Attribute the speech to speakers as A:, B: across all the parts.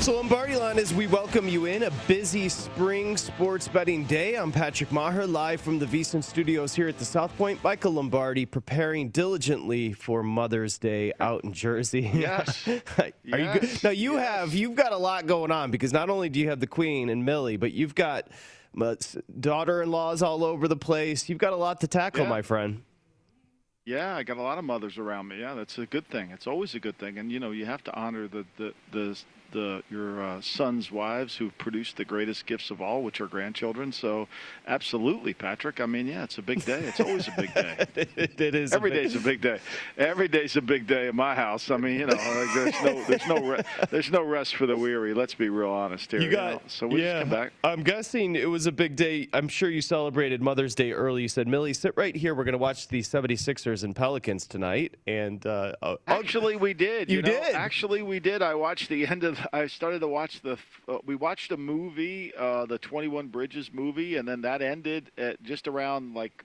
A: So Lombardi line as we welcome you in a busy spring sports betting day. I'm Patrick Maher, live from the VSiN Studios here at the South Point. Michael Lombardi preparing diligently for Mother's Day out in Jersey.
B: Yes.
A: Are
B: yes.
A: you good? Now you
B: yes.
A: have you've got a lot going on because not only do you have the Queen and Millie, but you've got daughter-in-laws all over the place. You've got a lot to tackle,
B: Yeah.
A: my friend.
B: Yeah, I got a lot of mothers around me. Yeah, that's a good thing. It's always a good thing, and you know you have to honor the the the, the your uh, sons' wives who've produced the greatest gifts of all, which are grandchildren. So, absolutely, Patrick. I mean, yeah, it's a big day. It's always a big day.
A: it is
B: Every
A: a big-
B: day's a big day. Every day's a big day at my house. I mean, you know, like there's no there's no re- there's no rest for the weary. Let's be real honest here.
A: You got
B: know? so we
A: yeah.
B: just come back.
A: I'm guessing it was a big day. I'm sure you celebrated Mother's Day early. You said, Millie, sit right here. We're going to watch the 76ers and Pelicans tonight. And uh, uh,
B: Actually, we did.
A: You
B: You, know?
A: did?
B: Actually, we did. I watched the end of. I started to watch the. Uh, we watched a movie, uh, the Twenty One Bridges movie, and then that ended at just around like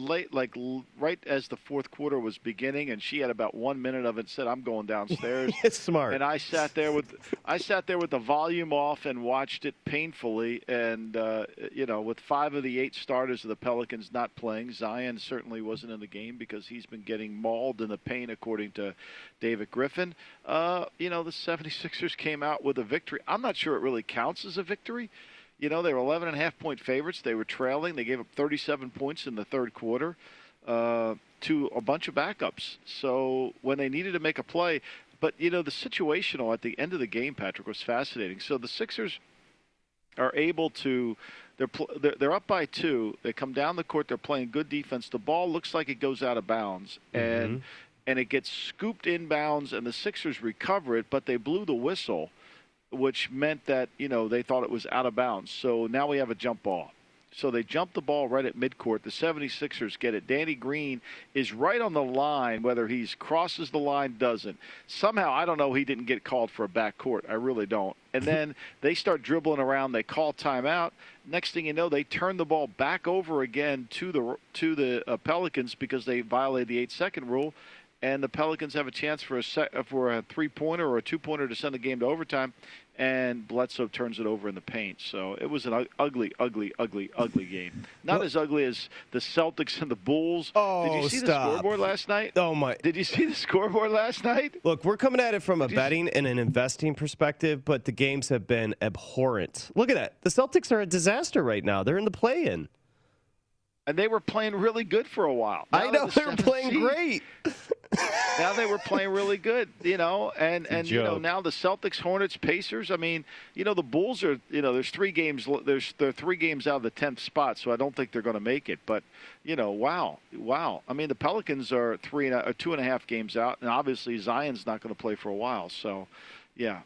B: late, like l- right as the fourth quarter was beginning, and she had about one minute of it. Said, "I'm going downstairs."
A: it's smart.
B: and I sat there with I sat there with the volume off and watched it painfully. And uh, you know, with five of the eight starters of the Pelicans not playing, Zion certainly wasn't in the game because he's been getting mauled in the paint, according to David Griffin. Uh, you know, the 76ers came out with a victory. I'm not sure it really counts as a victory. You know, they were 11 and a half point favorites. They were trailing. They gave up 37 points in the third quarter uh, to a bunch of backups. So when they needed to make a play, but you know, the situational at the end of the game, Patrick, was fascinating. So the Sixers are able to. They're, pl- they're they're up by two. They come down the court. They're playing good defense. The ball looks like it goes out of bounds, and and it gets scooped inbounds, and the Sixers recover it, but they blew the whistle, which meant that you know they thought it was out of bounds. So now we have a jump ball. So they jump the ball right at midcourt. The 76ers get it. Danny Green is right on the line, whether he crosses the line, doesn't. Somehow, I don't know, he didn't get called for a backcourt. I really don't. And then they start dribbling around. They call timeout. Next thing you know, they turn the ball back over again to the to the uh, Pelicans because they violated the eight-second rule. And the Pelicans have a chance for a sec- uh, for a three-pointer or a two-pointer to send the game to overtime, and Bledsoe turns it over in the paint. So it was an u- ugly, ugly, ugly, ugly game. Not
A: Well-
B: as ugly as the Celtics and the Bulls. Oh, Did
A: Oh,
B: you see
A: stop.
B: the scoreboard last night?
A: oh, my.
B: Did you see the scoreboard last night?
A: Look, we're coming at it from a
B: you-
A: betting and an investing perspective, but the games have been abhorrent. Look at that. The Celtics are a disaster right now. They're in the play in.
B: And they were playing really good for a while.
A: I know
B: the
A: they're playing
B: seed.
A: great.
B: now they were playing really good, you know, and
A: a
B: and you know now the Celtics, Hornets, Pacers. I mean, you know the Bulls are, you know, there's three games, there's they're three games out of the tenth spot, so I don't think they're going to make it. But you know, wow, wow. I mean, the Pelicans are three and a, uh, two and a half games out, and obviously Zion's not going to play for a while. So, yeah,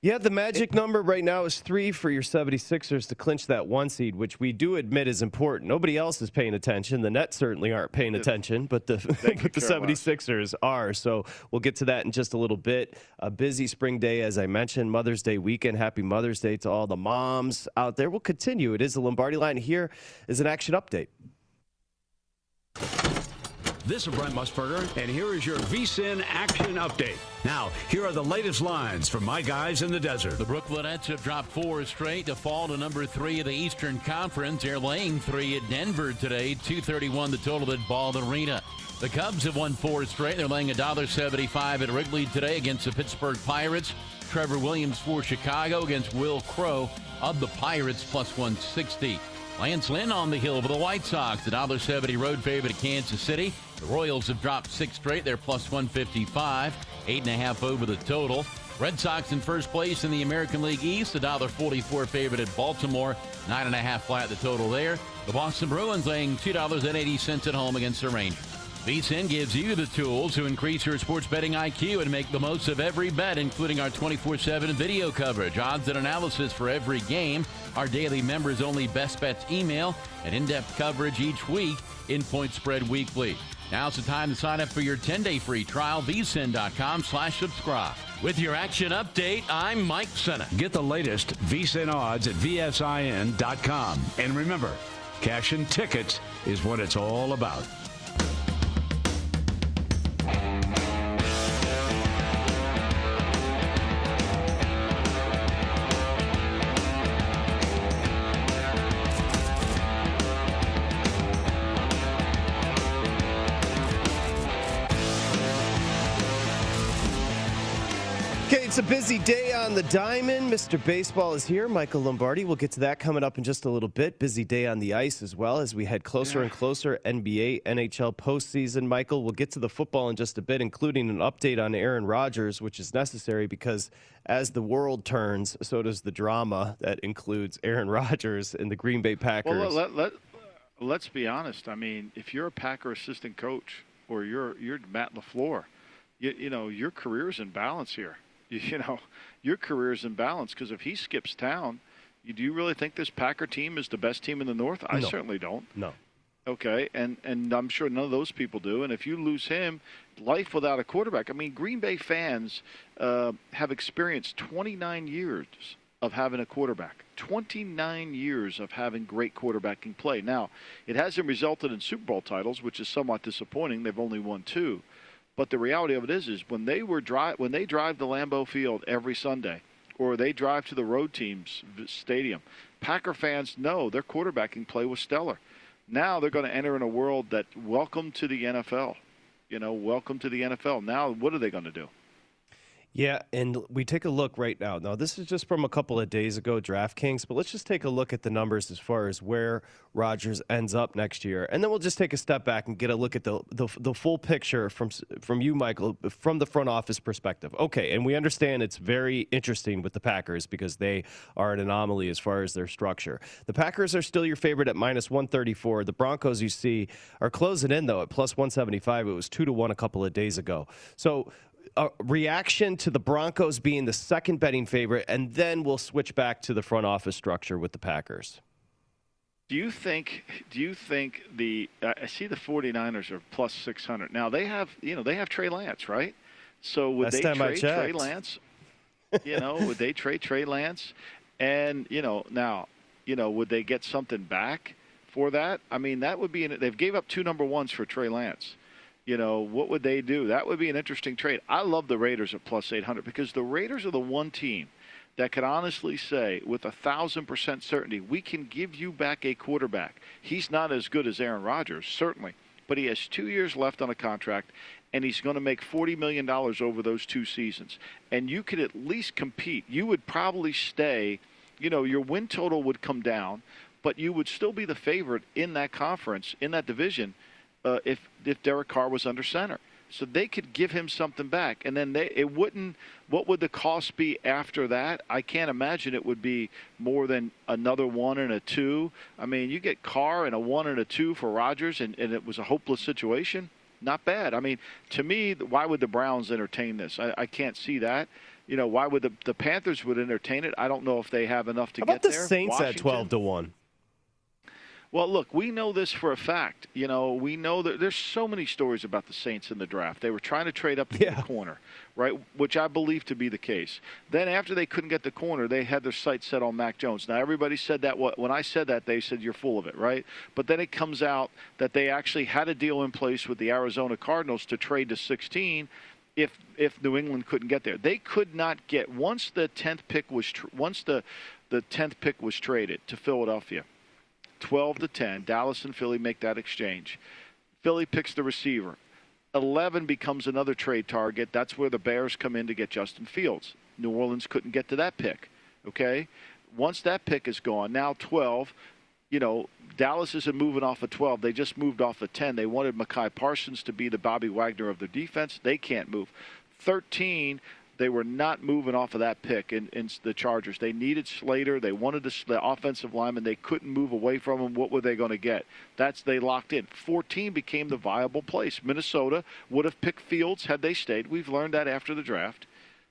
A: Yeah, the magic number right now is three for your 76ers to clinch that one seed, which we do admit is important. Nobody else is paying attention. The Nets certainly aren't paying attention, but the, but the
B: could care
A: 76ers are. So we'll get to that in just a little bit. A busy spring day, as I mentioned, Mother's Day weekend. Happy Mother's Day to all the moms out there. We'll continue. It is the Lombardi line. Here is an action update.
C: This is Brent Musburger, and here is your VSIN action update. Now, here are the latest lines from my guys in the desert.
D: The Brooklyn Nets have dropped four straight to fall to number three of the Eastern Conference. They're laying three at Denver today. 231 the total at Ball Arena. The Cubs have won four straight. They're laying $1.75 at Wrigley today against the Pittsburgh Pirates. Trevor Williams for Chicago against Wil Crowe of the Pirates plus 160. Lance Lynn on the hill for the White Sox. The $1.70 road favorite at Kansas City. The Royals have dropped six straight. They're plus 155. Eight and a half over the total. Red Sox in first place in the American League East. The $1.44 favorite at Baltimore. Nine and a half flat the total there. The Boston Bruins laying $2.80 at home against the Rangers. VSIN gives you the tools to increase your sports betting IQ and make the most of every bet, including our 24 7 video coverage, odds and analysis for every game, our daily members only best bets email, and in depth coverage each week in Point Spread Weekly. Now's the time to sign up for your 10 day free trial, vsin.com slash subscribe. With your action update, I'm Mike Senna.
C: Get the latest VSIN odds at VSIN.com. And remember, cash and tickets is what it's all about.
A: It's a busy day on the diamond. Mr. Baseball is here. Michael Lombardi. We'll get to that coming up in just a little bit. Busy day on the ice as well as we head closer and closer NBA, NHL postseason. Michael, we'll get to the football in just a bit, including an update on Aaron Rodgers, which is necessary because as the world turns, so does the drama that includes Aaron Rodgers and the Green Bay Packers.
B: Well, let, let, let, us be honest. I mean, if you're a Packer assistant coach or you're you're Matt LaFleur, you, you know your career's in balance here you know, your career is in balance because if he skips town, you, do you really think this Packer team is the best team in the North? I
A: no.
B: certainly don't.
A: No.
B: Okay, and and I'm sure none of those people do. And if you lose him, life without a quarterback. I mean, Green Bay fans uh, have experienced 29 years of having a quarterback. 29 years of having great quarterbacking play. Now, it hasn't resulted in Super Bowl titles, which is somewhat disappointing. They've only won two. But the reality of it is, is when they were drive when they drive the Lambeau Field every Sunday, or they drive to the road team's stadium, Packer fans know their quarterbacking play was stellar. Now they're going to enter in a world that welcome to the NFL. You know, welcome to the NFL. Now, what are they going to do?
A: Yeah, and we take a look right now. Now, this is just from a couple of days ago, DraftKings, but let's just take a look at the numbers as far as where Rodgers ends up next year, and then we'll just take a step back and get a look at the the, the full picture from from you, Michael, from the front office perspective. Okay, and we understand it's very interesting with the Packers because they are an anomaly as far as their structure. The Packers are still your favorite at minus one thirty four. The Broncos, you see, are closing in though at plus one seventy five. It was two to one a couple of days ago. So a reaction to the Broncos being the second betting favorite, and then we'll switch back to the front office structure with the Packers.
B: Do you think do you think the I see the 49ers are plus 600. Now they have, you know, they have Trey Lance, right? So would
A: Last
B: they trade
A: Trey
B: Lance? You know, would they trade Trey Lance? And, you know, now, you know, would they get something back for that? I mean, that would be an, they've gave up two number ones for Trey Lance you know, what would they do? That would be an interesting trade. I love the Raiders at plus 800 because the Raiders are the one team that could honestly say with a thousand percent certainty, we can give you back a quarterback. He's not as good as Aaron Rodgers, certainly, but he has two years left on a contract, and he's going to make $40 million over those two seasons. And you could at least compete. You would probably stay, you know, your win total would come down, but you would still be the favorite in that conference, in that division uh, if if Derek Carr was under center. So they could give him something back, and then they it wouldn't. What would the cost be after that? I can't imagine it would be more than another one and a two. I mean, you get Carr and a one and a two for Rodgers, and, and it was a hopeless situation. Not bad. I mean, to me, why would the Browns entertain this? I, I can't see that. You know, why would the the Panthers would entertain it? I don't know if they have enough to
A: How
B: get
A: there. About the Saints
B: Washington,
A: at twelve to one?
B: Well, look, we know this for a fact. You know, we know that there's so many stories about the Saints in the draft. They were trying to trade up to
A: yeah.
B: the corner, right? Which I believe to be the case. Then after they couldn't get the corner, they had their sights set on Mac Jones. Now everybody said that when I said that, they said you're full of it, right? But then it comes out that they actually had a deal in place with the Arizona Cardinals to trade to 16 if if New England couldn't get there. They could not get once the 10th pick was tr- once the the 10th pick was traded to Philadelphia 12 to 10. Dallas and Philly make that exchange. Philly picks the receiver. 11 becomes another trade target. That's where the Bears come in to get Justin Fields. New Orleans couldn't get to that pick. Okay? Once that pick is gone, now 12, you know, Dallas isn't moving off of 12. They just moved off of 10. They wanted Micah Parsons to be the Bobby Wagner of their defense. They can't move. 13, they were not moving off of that pick in, in the Chargers. They needed Slater. They wanted the, the offensive lineman. They couldn't move away from him. What were they going to get? That's they locked in. 14 became the viable place. Minnesota would have picked Fields had they stayed. We've learned that after the draft.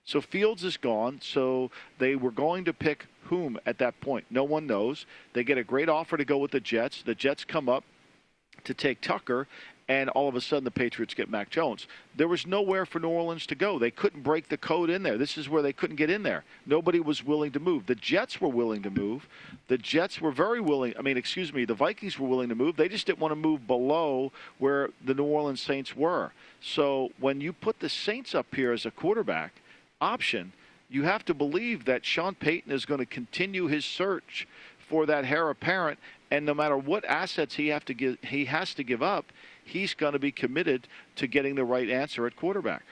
B: So Fields is gone. So they were going to pick whom at that point? No one knows. They get a great offer to go with the Jets. The Jets come up to take Tucker, and all of a sudden the Patriots get Mac Jones. There was nowhere for New Orleans to go. They couldn't break the code in there. This is where they couldn't get in there. Nobody was willing to move. The Jets were willing to move. The Jets were very willing. I mean, excuse me, the Vikings were willing to move. They just didn't want to move below where the New Orleans Saints were. So when you put the Saints up here as a quarterback option, you have to believe that Sean Payton is going to continue his search for that heir apparent and no matter what assets he have to give he has to give up he's going to be committed to getting the right answer at quarterback.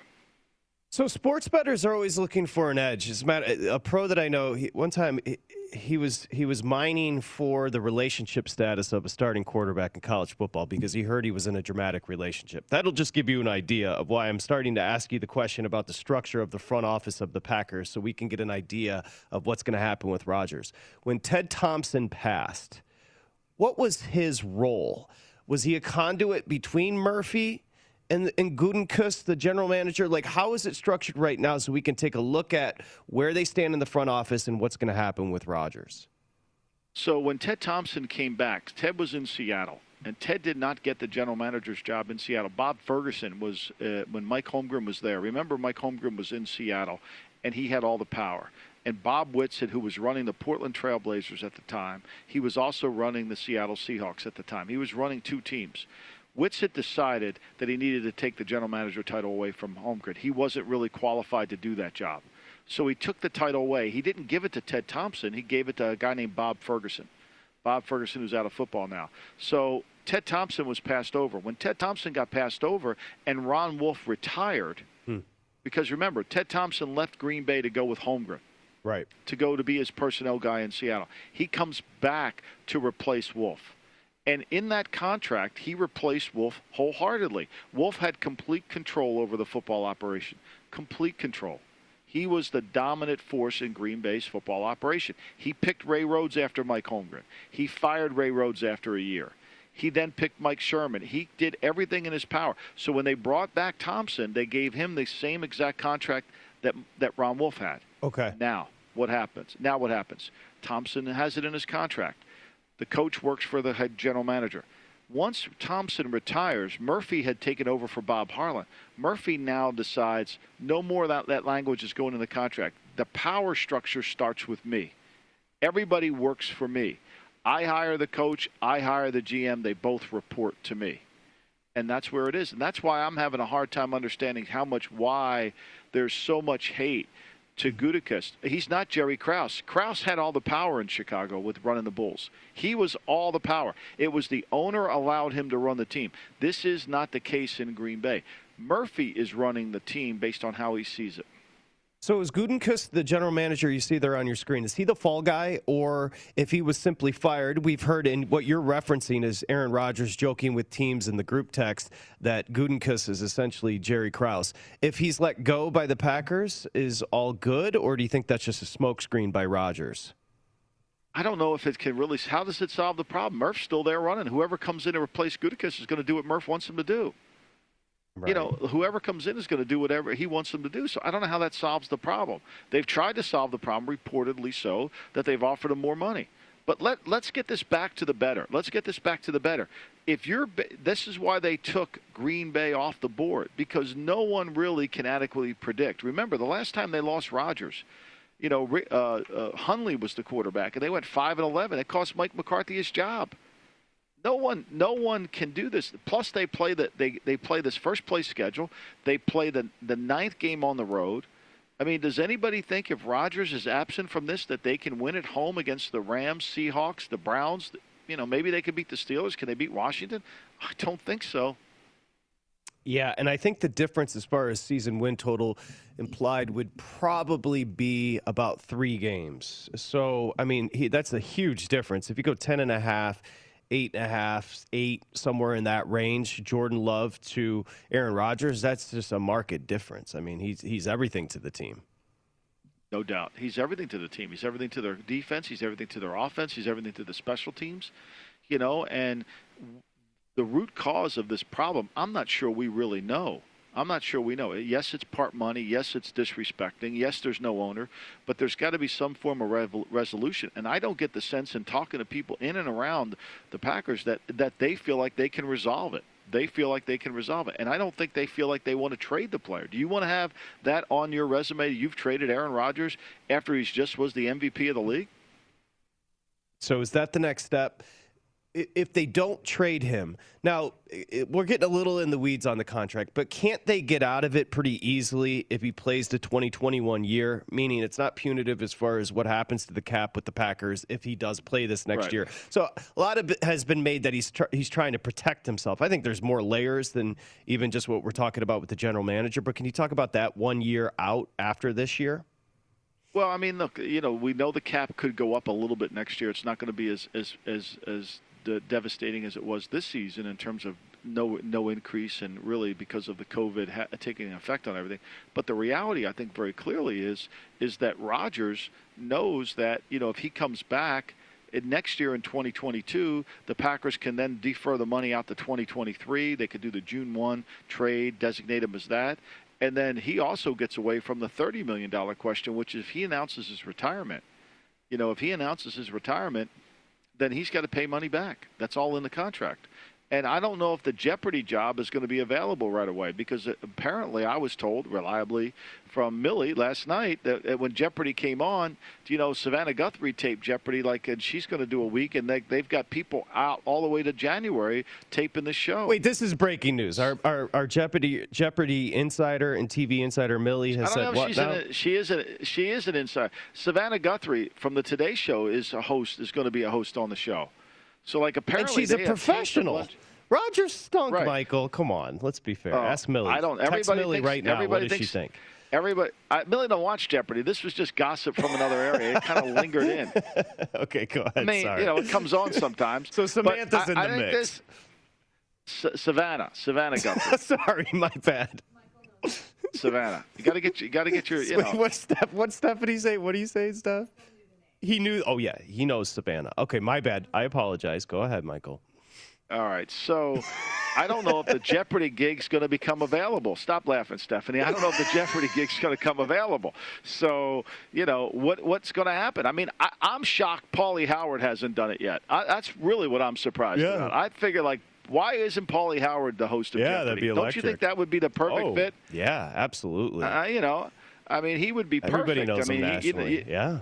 A: So sports bettors are always looking for an edge. As a, matter, a pro that I know, he, one time he, he was he was mining for the relationship status of a starting quarterback in college football because he heard he was in a dramatic relationship. That'll just give you an idea of why I'm starting to ask you the question about the structure of the front office of the Packers so we can get an idea of what's going to happen with Rodgers. When Ted Thompson passed, what was his role? Was he a conduit between Murphy and, and Gutekunst, the general manager? Like, how is it structured right now so we can take a look at where they stand in the front office and what's going to happen with Rodgers?
B: So when Ted Thompson came back, Ted was in Seattle. And Ted did not get the general manager's job in Seattle. Bob Ferguson was uh, when Mike Holmgren was there. Remember, Mike Holmgren was in Seattle, and he had all the power. And Bob Whitsitt, who was running the Portland Trailblazers at the time, he was also running the Seattle Seahawks at the time. He was running two teams. Whitsitt decided that he needed to take the general manager title away from Holmgren. He wasn't really qualified to do that job. So he took the title away. He didn't give it to Ted Thompson. He gave it to a guy named Bob Ferguson. Bob Ferguson, who's out of football now. So Ted Thompson was passed over. When Ted Thompson got passed over and Ron Wolf retired, hmm. because remember, Ted Thompson left Green Bay to go with Holmgren.
A: Right.
B: To go to be his personnel guy in Seattle. He comes back to replace Wolf. And in that contract, he replaced Wolf wholeheartedly. Wolf had complete control over the football operation, complete control. He was the dominant force in Green Bay's football operation. He picked Ray Rhodes after Mike Holmgren. He fired Ray Rhodes after a year. He then picked Mike Sherman. He did everything in his power. So when they brought back Thompson, they gave him the same exact contract that that Ron Wolf had.
A: Okay.
B: Now, what happens? Now what happens? Thompson has it in his contract. The coach works for the head general manager. Once Thompson retires, Murphy had taken over for Bob Harlan. Murphy now decides no more of that, that language is going in the contract. The power structure starts with me. Everybody works for me. I hire the coach, I hire the GM, they both report to me. And that's where it is. And that's why I'm having a hard time understanding how much why there's so much hate to Gutekunst. He's not Jerry Krause. Krause had all the power in Chicago with running the Bulls. He was all the power. It was the owner allowed him to run the team. This is not the case in Green Bay. Murphy is running the team based on how he sees it.
A: So is Gutekunst the general manager you see there on your screen? Is he the fall guy, or if he was simply fired? We've heard in what you're referencing is Aaron Rodgers joking with teams in the group text that Gutekunst is essentially Jerry Krause. If he's let go by the Packers, is all good, or do you think that's just a smokescreen by Rodgers?
B: I don't know if it can really. How does it solve the problem? Murph's still there running. Whoever comes in to replace Gutekunst is going to do what Murph wants him to do. Right. You know, whoever comes in is going to do whatever he wants them to do. So I don't know how that solves the problem. They've tried to solve the problem, reportedly so, that they've offered him more money. But let let's get this back to the better. Let's get this back to the better. If you're, this is why they took Green Bay off the board because no one really can adequately predict. Remember, the last time they lost Rodgers, you know, uh, uh, Hundley was the quarterback, and they went five and eleven. It cost Mike McCarthy his job. No one, no one can do this. Plus, they play the they, they play this first place schedule. They play the the ninth game on the road. I mean, does anybody think if Rodgers is absent from this that they can win at home against the Rams, Seahawks, the Browns? You know, maybe they could beat the Steelers. Can they beat Washington? I don't think so.
A: Yeah, and I think the difference as far as season win total implied would probably be about three games. So, I mean, he, that's a huge difference. If you go 10 and a half, eight and a half, eight, somewhere in that range. Jordan Love to Aaron Rodgers, that's just a market difference. I mean, he's he's everything to the team.
B: No doubt. He's everything to the team. He's everything to their defense. He's everything to their offense. He's everything to the special teams. You know, and the root cause of this problem, I'm not sure we really know. I'm not sure we know. Yes, it's part money. Yes, it's disrespecting. Yes, there's no owner, but there's got to be some form of rev- resolution. And I don't get the sense in talking to people in and around the Packers that that they feel like they can resolve it. They feel like they can resolve it, and I don't think they feel like they want to trade the player. Do you want to have that on your resume? You've traded Aaron Rodgers after he just was the MVP of the league.
A: So is that the next step? If they don't trade him. Now, we're getting a little in the weeds on the contract, but can't they get out of it pretty easily if he plays the 2021 year? Meaning it's not punitive as far as what happens to the cap with the Packers if he does play this next
B: right.
A: year. So a lot of it has been made that he's tr- he's trying to protect himself. I think there's more layers than even just what we're talking about with the general manager. But can you talk about that one year out after this year?
B: Well, I mean, look, you know, we know the cap could go up a little bit next year. It's not going to be as as as as devastating as it was this season in terms of no no increase and really because of the COVID ha- taking an effect on everything. But the reality, I think, very clearly is is that Rodgers knows that you know if he comes back next year in 2022, the Packers can then defer the money out to 2023. They could do the June 1 trade, designate him as that. And then he also gets away from the $30 million question, which is if he announces his retirement. You know, if he announces his retirement, then he's got to pay money back. That's all in the contract. And I don't know if the Jeopardy job is going to be available right away because uh, apparently I was told reliably from Millie last night that when Jeopardy came on, you know, Savannah Guthrie taped Jeopardy like, and she's going to do a week, and they, they've got people out all the way to January taping the show.
A: Wait, this is breaking news. Our our, our Jeopardy Jeopardy insider and TV insider Millie has said what now?
B: A, she is a, she is an insider. Savannah Guthrie from the Today Show is a host. Is going to be a host on the show. So like apparently,
A: and she's a professional. Roger stunk, right. Michael. Come on, let's be fair. Uh, Ask Millie.
B: I don't. Everybody
A: Text Millie
B: thinks,
A: right now.
B: Everybody
A: what does
B: thinks,
A: she think?
B: Everybody, I, Millie don't watch Jeopardy. This was just gossip from another area. It kind of lingered in.
A: okay, go ahead.
B: I mean,
A: Sorry.
B: you know, it comes on sometimes.
A: so Samantha's
B: I,
A: in the
B: I
A: mix.
B: This, S- Savannah, Savannah Guthrie.
A: Sorry, my bad.
B: Savannah, you got to get you got to get your. You know.
A: What Steph? What Stephanie say? What do you say, Steph? He knew. Oh yeah, he knows Savannah. Okay, my bad. I apologize. Go ahead, Michael.
B: All right, so I don't know if the Jeopardy gig's going to become available. Stop laughing, Stephanie. I don't know if the Jeopardy gig's going to come available. So, you know, what what's going to happen? I mean, I, am shocked Paulie Howard hasn't done it yet. I, that's really what I'm surprised yeah. about. I figure, like, why isn't Paulie Howard the host of
A: yeah,
B: Jeopardy?
A: that'd be
B: electric. Don't you think that would be the perfect
A: oh,
B: fit?
A: Yeah, absolutely.
B: Uh, you know, I mean, he would be perfect.
A: Everybody knows
B: I mean,
A: him nationally.
B: He, he,
A: yeah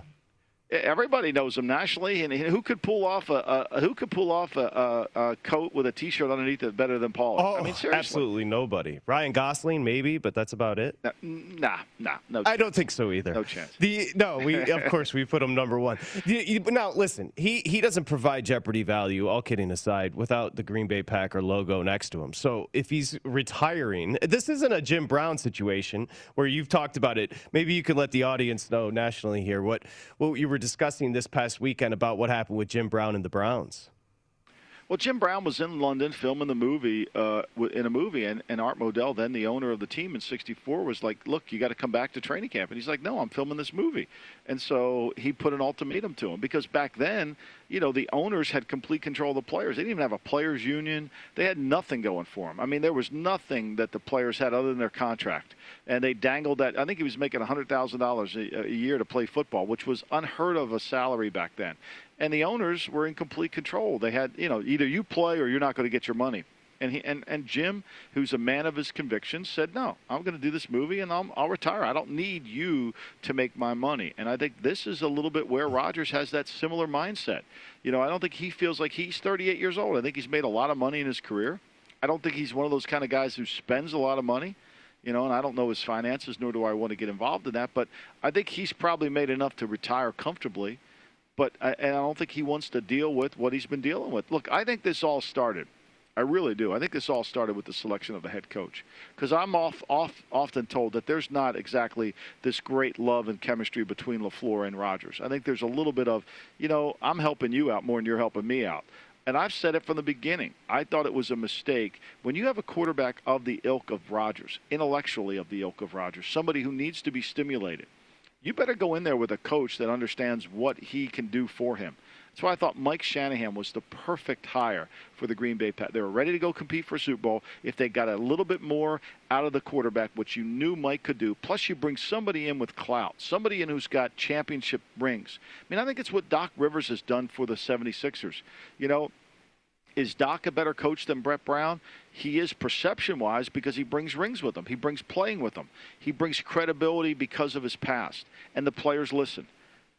B: everybody knows him nationally, and who could pull off a, a who could pull off a, a, a, coat with a T-shirt underneath it better than Paul?
A: Oh,
B: I mean, oh, seriously.
A: absolutely nobody. Ryan Gosling, maybe, but that's about it.
B: Nah, nah, no.
A: I don't think so either.
B: No chance.
A: The no, we of course we put him number one. Now listen, he he doesn't provide Jeopardy value. All kidding aside, without the Green Bay Packer logo next to him. So if he's retiring, this isn't a Jim Brown situation where you've talked about it. Maybe you can let the audience know nationally here what what you were discussing this past weekend about what happened with Jim Brown and the Browns.
B: Well, Jim Brown was in London filming the movie uh, in a movie, and, and Art Modell, then the owner of the team in '64, was like, "Look, you got to come back to training camp." And he's like, "No, I'm filming this movie." And so he put an ultimatum to him because back then, you know, the owners had complete control of the players. They didn't even have a players' union. They had nothing going for them. I mean, there was nothing that the players had other than their contract, and they dangled that. I think he was making hundred thousand dollars a year to play football, which was unheard of a salary back then and the owners were in complete control. They had, you know, either you play or you're not going to get your money. And he and, and Jim, who's a man of his convictions, said, "No, I'm going to do this movie and I'll, I'll retire. I don't need you to make my money." And I think this is a little bit where Rodgers has that similar mindset. You know, I don't think he feels like he's 38 years old. I think he's made a lot of money in his career. I don't think he's one of those kind of guys who spends a lot of money you know, and I don't know his finances, nor do I want to get involved in that. But I think he's probably made enough to retire comfortably but I, and I don't think he wants to deal with what he's been dealing with. Look, I think this all started. I really do. I think this all started with the selection of the head coach, because I'm off, off, often told that there's not exactly this great love and chemistry between LaFleur and Rodgers. I think there's a little bit of, you know, I'm helping you out more than you're helping me out. And I've said it from the beginning. I thought it was a mistake when you have a quarterback of the ilk of Rodgers, intellectually of the ilk of Rodgers, somebody who needs to be stimulated you better go in there with a coach that understands what he can do for him. That's why I thought Mike Shanahan was the perfect hire for the Green Bay Packers. They were ready to go compete for a Super Bowl if they got a little bit more out of the quarterback, which you knew Mike could do. Plus, you bring somebody in with clout, somebody in who's got championship rings. I mean, I think it's what Doc Rivers has done for the 76ers. You know, is Doc a better coach than Brett Brown? He is perception wise because he brings rings with him. He brings playing with him. He brings credibility because of his past. And the players listen.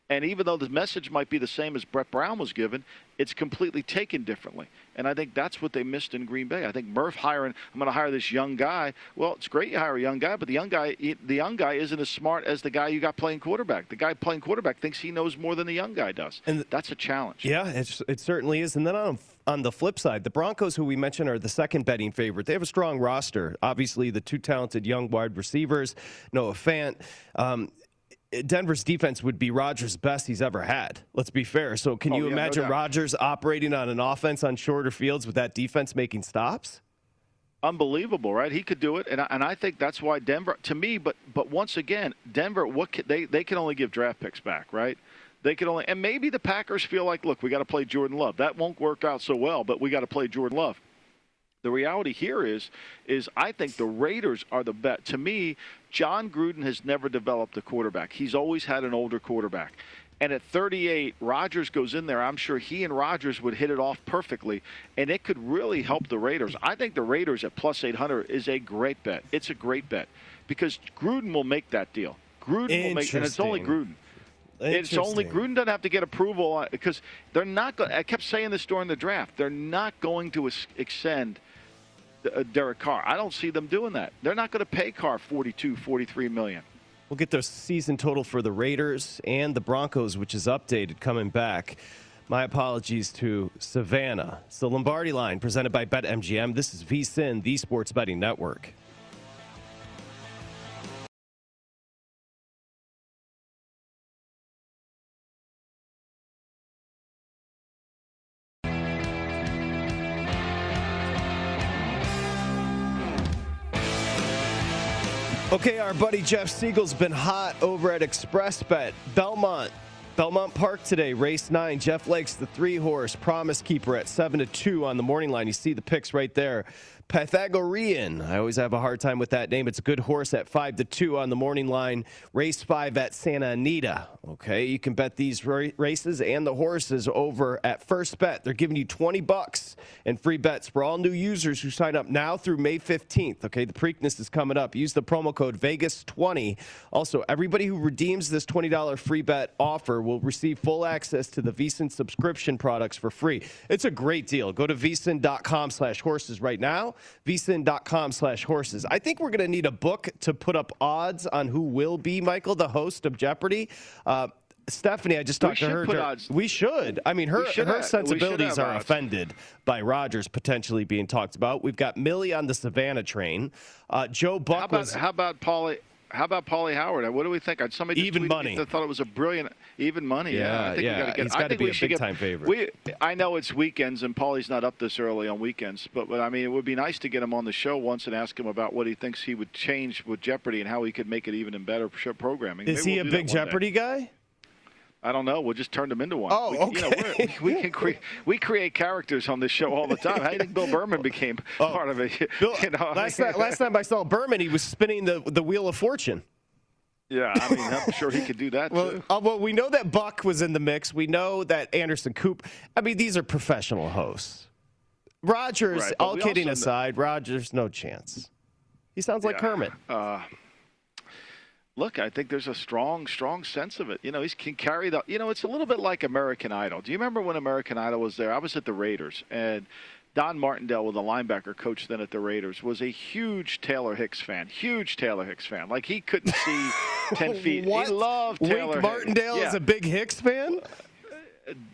B: And even though the message might be the same as Brett Brown was given, it's completely taken differently. And I think that's what they missed in Green Bay. I think Murph hiring, I'm going to hire this young guy. Well, it's great you hire a young guy, but the young guy, the young guy isn't as smart as the guy you got playing quarterback. The guy playing quarterback thinks he knows more than the young guy does. And that's a challenge.
A: Yeah, it certainly is. And then on on the flip side, the Broncos, who we mentioned, are the second betting favorite. They have a strong roster. Obviously, the two talented young wide receivers, Noah Fant. Um, Denver's defense would be Rodgers' best he's ever had. Let's be fair. So, can oh, you yeah, imagine no Rodgers operating on an offense on shorter fields with that defense making stops?
B: Unbelievable, right? He could do it, and I, and I think that's why Denver. To me, but but once again, Denver. What can, they they can only give draft picks back, right? They can only, and maybe the Packers feel like, look, we got to play Jordan Love. That won't work out so well, but we got to play Jordan Love. The reality here is, is I think the Raiders are the bet. To me, Jon Gruden has never developed a quarterback. He's always had an older quarterback. And at 38, Rodgers goes in there. I'm sure he and Rodgers would hit it off perfectly, and it could really help the Raiders. I think the Raiders at plus 800 is a great bet. It's a great bet because Gruden will make that deal. Gruden will make, and it's only Gruden. It's only Gruden doesn't have to get approval because they're not. Go- I kept saying this during the draft. They're not going to extend uh, Derek Carr. I don't see them doing that. They're not going to pay Carr 42, 43 million.
A: We'll get the season total for the Raiders and the Broncos, which is updated coming back. My apologies to Savannah. It's the Lombardi line presented by BetMGM. This is VSIN, the Sports Betting Network. Buddy Jeff Siegel's been hot over at Xpressbet. Belmont, Belmont Park today, race nine. Jeff Lakes, the three horse, promise keeper at seven to two on the morning line. You see the picks right there. Pythagorean. I always have a hard time with that name. It's a good horse at 5 to 2 on the morning line. Race 5 at Santa Anita. Okay, you can bet these races and the horses over at First Bet. They're giving you 20 bucks and free bets for all new users who sign up now through May 15th. Okay, the Preakness is coming up. Use the promo code Vegas20. Also, everybody who redeems this $20 free bet offer will receive full access to the VSIN subscription products for free. It's a great deal. Go to vsin.com slash horses right now vsin.com slash horses. I think we're going to need a book to put up odds on who will be, Michael, the host of Jeopardy. Uh, Stephanie, I just talked to her. Odds. We should. I mean, her her have, sensibilities are odds. offended by Rodgers potentially being talked about. We've got Millie on the Savannah train. Uh, Joe Buck
B: how about,
A: was.
B: How about Paulie? How about Paulie Howard? What do we think? Somebody
A: even money.
B: I thought it was a brilliant even money.
A: Yeah,
B: yeah. I think
A: yeah. We
B: get,
A: He's got to be a big get, time favorite.
B: We, I know it's weekends and Paulie's not up this early on weekends, but, but I mean, it would be nice to get him on the show once and ask him about what he thinks he would change with Jeopardy and how he could make it even in better programming.
A: Is
B: Maybe
A: he we'll a big Jeopardy
B: day.
A: guy?
B: I don't know. We'll just turn them into one.
A: Oh,
B: we,
A: okay.
B: You know, we can create we create characters on this show all the time. How do you think Bill Berman became oh. part of it?
A: Bill, you know, last, time, last time I saw Berman, he was spinning the the wheel of fortune.
B: Yeah, I mean, I'm sure he could do that
A: well, too. Uh, well, we know that Buck was in the mix. We know that Anderson Coop. I mean, these are professional hosts. Rodgers, right, all kidding aside, Rodgers, no chance. He sounds like yeah, Kermit. Uh,
B: look, I think there's a strong, strong sense of it. You know, he can carry the. You know, it's a little bit like American Idol. Do you remember when American Idol was there? I was at the Raiders, and Don Martindale, with a linebacker coach then at the Raiders, was a huge Taylor Hicks fan. Huge Taylor Hicks fan. Like he couldn't see ten feet.
A: what?
B: He loved Taylor.
A: Wink Martindale
B: yeah.
A: is a big Hicks fan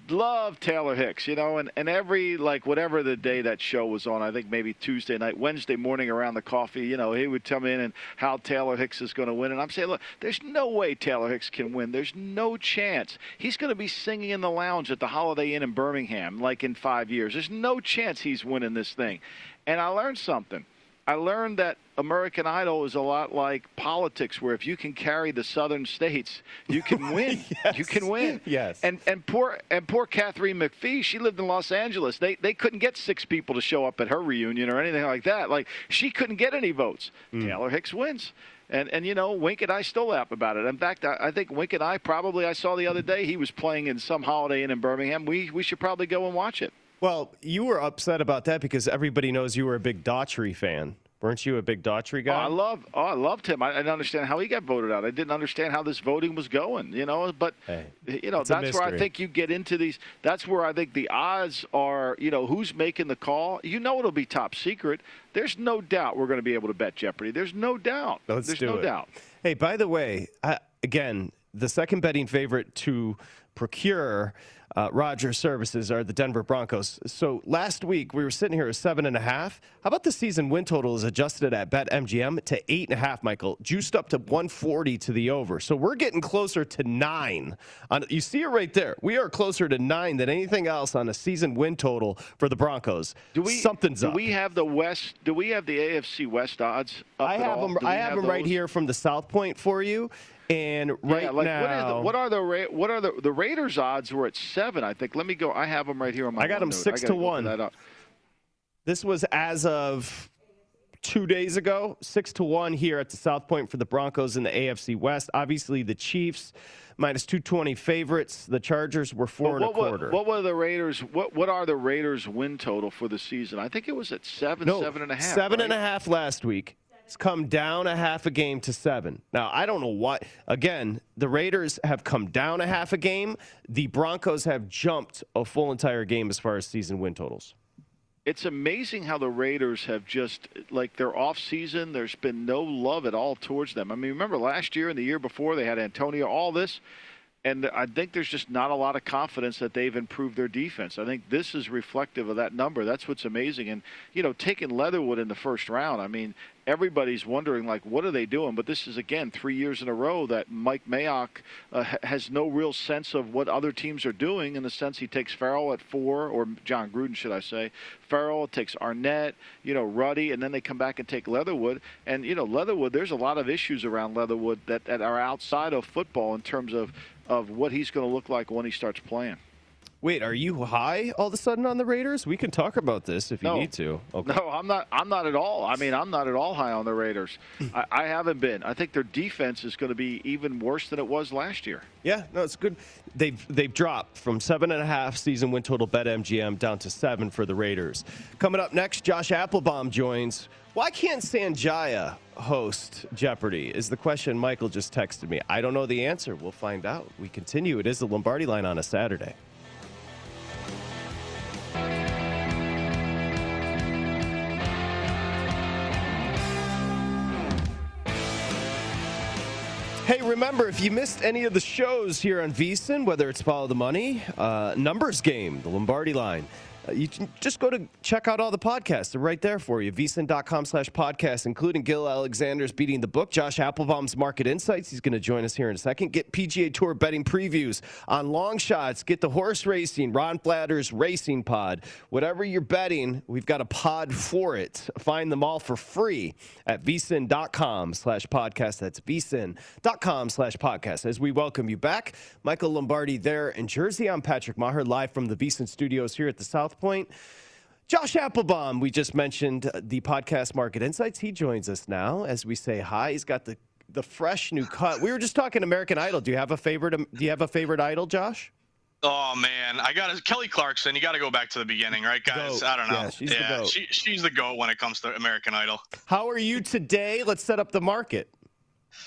B: love Taylor Hicks, you know, and, and every like whatever the day that show was on, I think maybe Tuesday night, Wednesday morning around the coffee, you know, he would tell me in and how Taylor Hicks is going to win, and I'm saying, look, there's no way Taylor Hicks can win. There's no chance. He's going to be singing in the lounge at the Holiday Inn in Birmingham like in five years. There's no chance he's winning this thing, and I learned something. I learned that American Idol is a lot like politics, where if you can carry the southern states, you can win.
A: yes.
B: You can win.
A: Yes.
B: And and poor and poor Katharine McPhee, she lived in Los Angeles. They they couldn't get six people to show up at her reunion or anything like that. Like she couldn't get any votes. Mm. Taylor Hicks wins. And and you know, Wink and I still laugh about it. In fact, I, I, think Wink and I probably I saw the other day he was playing in some Holiday Inn in Birmingham. We we should probably go and watch it.
A: Well, you were upset about that because everybody knows you were a big Daughtry fan. Weren't you a big Daughtry
B: Oh,
A: guy?
B: I love. Oh, I loved him. I, I didn't understand how he got voted out. I didn't understand how this voting was going. You know, but
A: Hey,
B: you know that's where I think you get into these. That's where I think the odds are. You know, who's making the call? You know, it'll be top secret. There's no doubt we're going to be able to bet Jeopardy. There's no doubt.
A: Let's
B: There's
A: do
B: no
A: it.
B: doubt.
A: Hey, by the way, I, again, the second betting favorite to procure uh, Rodgers services are the Denver Broncos. So last week we were sitting here at seven and a half. How about the season win total is adjusted at BetMGM to eight and a half, Michael, juiced up to 140 to the over. So we're getting closer to nine. On, you see it right there. We are closer to nine than anything else on a season win total for the Broncos.
B: Do we?
A: Something's
B: do
A: up.
B: we have the West? Do we have the AFC West odds? Up
A: I have
B: all?
A: them. I have them right here from the South Point for you. And right
B: yeah, like
A: now,
B: what, the, what are the Ra- what are the the Raiders odds? Were at seven, I think. Let me go. I have them right here on my.
A: I got 'em
B: OneNote.
A: six to one.
B: pull That up.
A: this was as of two days ago, six to one here at the South Point for the Broncos in the AFC West. Obviously, the Chiefs minus two twenty favorites. The Chargers were four and a quarter.
B: What, what were the Raiders? What what are the Raiders' win total for the season? I think it was at seven,
A: no,
B: seven and a half.
A: seven
B: right?
A: and a half last week. It's come down a half a game to seven. Now, I don't know what. Again, the Raiders have come down a half a game. The Broncos have jumped a full entire game as far as season win totals.
B: It's amazing how the Raiders have just like their off season. There's been no love at all towards them. I mean, remember last year and the year before they had Antonio, all this, and I think there's just not a lot of confidence that they've improved their defense. I think this is reflective of that number. That's what's amazing. And you know, taking Leatherwood in the first round, I mean, everybody's wondering like, what are they doing? But this is again three years in a row that Mike Mayock uh, has no real sense of what other teams are doing. In the sense he takes Ferrell at four, or Jon Gruden, should I say? Ferrell takes Arnette, you know, Ruddy, and then they come back and take Leatherwood. And you know, Leatherwood, there's a lot of issues around Leatherwood that, that are outside of football in terms of of what he's going to look like when he starts playing.
A: Wait, are you high all of a sudden on the Raiders? We can talk about this if you
B: No.
A: need to. Okay.
B: No, I'm not. I'm not at all. I mean, I'm not at all high on the Raiders. I, I haven't been. I think their defense is going to be even worse than it was last year.
A: Yeah, no, it's good. They've they've dropped from seven and a half season win total bet MGM down to seven for the Raiders. Coming up next, Josh Applebaum joins. Why can't Sanjaya host Jeopardy? Is the question Michael just texted me. I don't know the answer. We'll find out. We continue. It is the Lombardi line on a Saturday. Hey, remember, if you missed any of the shows here on VSIN, whether it's Follow the Money, uh, Numbers Game, the Lombardi line, Uh, you can just go to check out all the podcasts. They're right there for you. VSIN.com slash podcast, including Gill Alexander's Beating the Book, Josh Applebaum's Market Insights. He's going to join us here in a second. Get PGA Tour betting previews on long shots. Get the horse racing, Ron Flatter's Racing Pod. Whatever you're betting, we've got a pod for it. Find them all for free at vsin.com slash podcast. That's vsin.com slash podcast. As we welcome you back, Michael Lombardi there in Jersey. I'm Patrick Maher, live from the VSIN studios here at the South Point. Josh Applebaum, we just mentioned uh, the podcast Market Insights. He joins us now as we say hi. He's got the the fresh new cut. We were just talking American Idol. Do you have a favorite? um, Do you have a favorite idol, Josh?
E: Oh man, I got Kelly Clarkson. You got to go back to the beginning, right, guys?
A: Goat.
E: I don't know.
A: Yeah, she's the goat.
E: She, she's the goat when it comes to American Idol.
A: How are you today? Let's set up the market.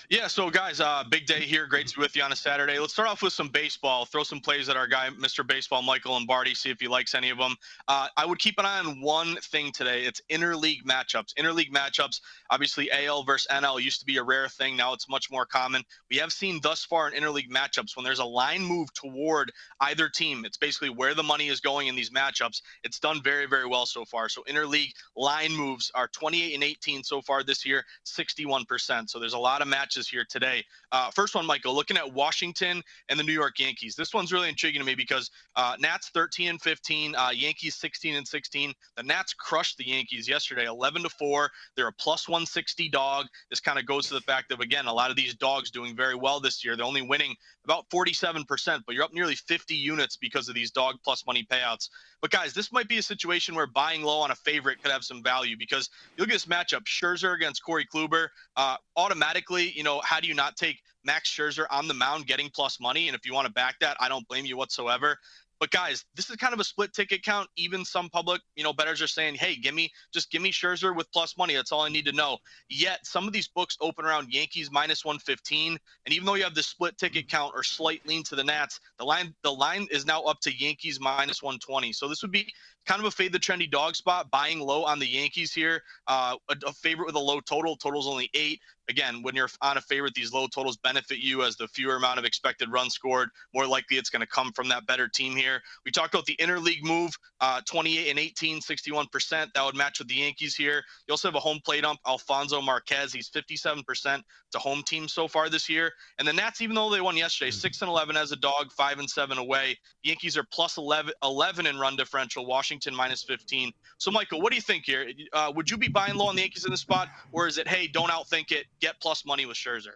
E: Yeah, so guys, uh, big day here. Great to be with you on a Saturday. Let's start off with some baseball. Throw some plays at our guy, Mr. Baseball, Michael Lombardi. See if he likes any of them. Uh, I would keep an eye on one thing today. It's interleague matchups. Interleague matchups. Obviously, AL versus NL used to be a rare thing. Now it's much more common. We have seen thus far in interleague matchups when there's a line move toward either team. It's basically where the money is going in these matchups. It's done very, very well so far. So interleague line moves are 28 and 18 so far this year, 61%. So there's a lot of matches here today. Uh, first one, Michael, looking at Washington and the New York Yankees. This one's really intriguing to me because uh, Nats 13 and 15, uh, Yankees 16 and 16. The Nats crushed the Yankees yesterday, 11 to four. They're a plus 160 dog. This kind of goes to the fact of again, a lot of these dogs doing very well this year. They're only winning about 47%, but you're up nearly 50 units because of these dog plus money payouts. But guys, this might be a situation where buying low on a favorite could have some value because you look at this matchup: Scherzer against Corey Kluber. Uh, automatically, you know, how do you not take Max Scherzer on the mound getting plus money? And if you want to back that, I don't blame you whatsoever. But guys, this is kind of a split ticket count. Even some public, you know, bettors are saying, "Hey, give me just give me Scherzer with plus money. That's all I need to know." Yet some of these books open around Yankees minus 115, and even though you have the split ticket count or slight lean to the Nats, the line the line is now up to Yankees minus 120. So this would be kind of a fade the trendy dog spot, buying low on the Yankees here. Uh, a, a, favorite with a low total. Total's only eight. Again, when you're on a favorite, these low totals benefit you as the fewer amount of expected runs scored. More likely it's going to come from that better team here. We talked about the interleague move, uh, 28 and 18, 61%. That would match with the Yankees here. You also have a home plate ump, Alfonso Marquez. He's 57% to home team so far this year. And the Nats, even though they won yesterday, mm-hmm. 6 and 11 as a dog, 5 and 7 away. Yankees are plus 11, 11 in run differential. Washington minus 15. So, Michael, what do you think here? Uh, would you be buying low on the Yankees in this spot, or is it, hey, don't outthink it, get plus money with Scherzer?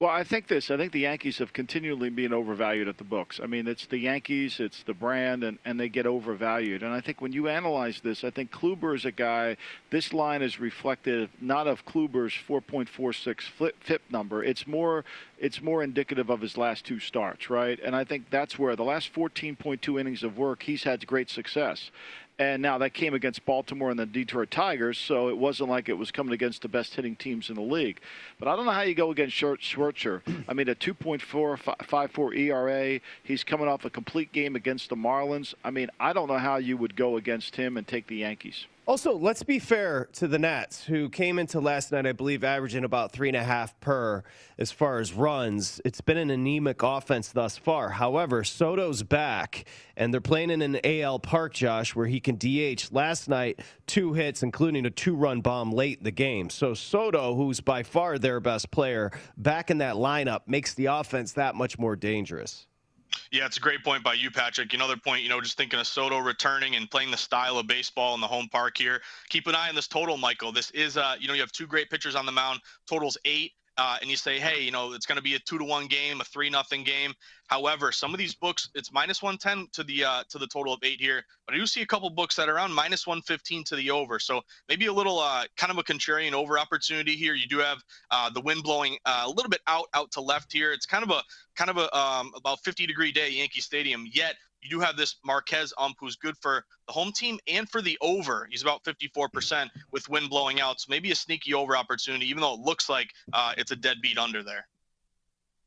B: Well, I think this. I think the Yankees have continually been overvalued at the books. I mean, it's the Yankees, it's the brand, and, and they get overvalued. And I think when you analyze this, I think Kluber is a guy. This line is reflective not of Kluber's 4.46 FIP number. It's more it's more indicative of his last two starts, right? And I think that's where the last 14.2 innings of work, he's had great success. And now that came against Baltimore and the Detroit Tigers, so it wasn't like it was coming against the best hitting teams in the league. But I don't know how you go against Scherzer. I mean, a 2.454 ERA. He's coming off a complete game against the Marlins. I mean, I don't know how you would go against him and take the Yankees.
A: Also, let's be fair to the Nats, who came into last night, I believe, averaging about three and a half per as far as runs. It's been an anemic offense thus far. However, Soto's back, and they're playing in an AL park, Josh, where he can DH. Last night, two hits, including a two run bomb late in the game. So Soto, who's by far their best player, back in that lineup makes the offense that much more dangerous.
E: Yeah, it's a great point by you, Patrick. Another point, you know, just thinking of Soto returning and playing the style of baseball in the home park here. Keep an eye on this total, Michael. This is, uh, you know, you have two great pitchers on the mound. Totals eight uh, and you say, hey, you know, it's going to be a two to one game, a three nothing game. However, some of these books, it's minus one ten to the uh, to the total of eight here, but I do see a couple books that are around minus one fifteen to the over. So maybe a little uh, kind of a contrarian over opportunity here. You do have uh, the wind blowing uh, a little bit out out to left here. It's kind of a kind of a um, about 50 degree day Yankee Stadium. Yet you do have this Marquez ump who's good for the home team and for the over. He's about 54% with wind blowing out. So maybe a sneaky over opportunity, even though it looks like uh, it's a deadbeat under there.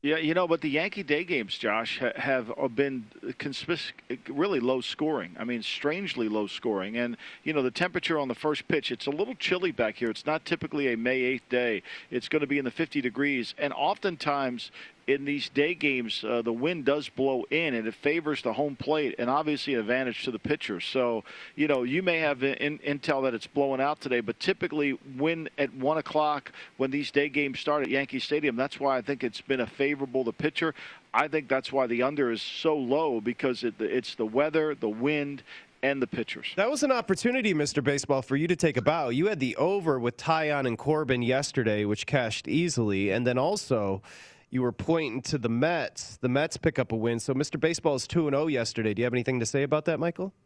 B: Yeah, you know, but the Yankee day games, Josh, have been conspic- really low scoring. I mean, strangely low scoring. And, you know, the temperature on the first pitch, it's a little chilly back here. It's not typically a May 8th day. It's going to be in the 50 degrees. And oftentimes, in these day games, uh, the wind does blow in, and it favors the home plate, and obviously an advantage to the pitcher. So, you know, you may have in, intel that it's blowing out today, but typically, when at one o'clock when these day games start at Yankee Stadium, that's why I think it's been a favorable the pitcher. I think that's why the under is so low because it, it's the weather, the wind, and the pitchers.
A: That was an opportunity, Mr. Baseball, for you to take a bow. You had the over with Taillon and Corbin yesterday, which cashed easily, and then also you were pointing to the Mets. The Mets pick up a win. So Mr. Baseball is 2 and 0 yesterday. Do you have anything to say about that, Michael?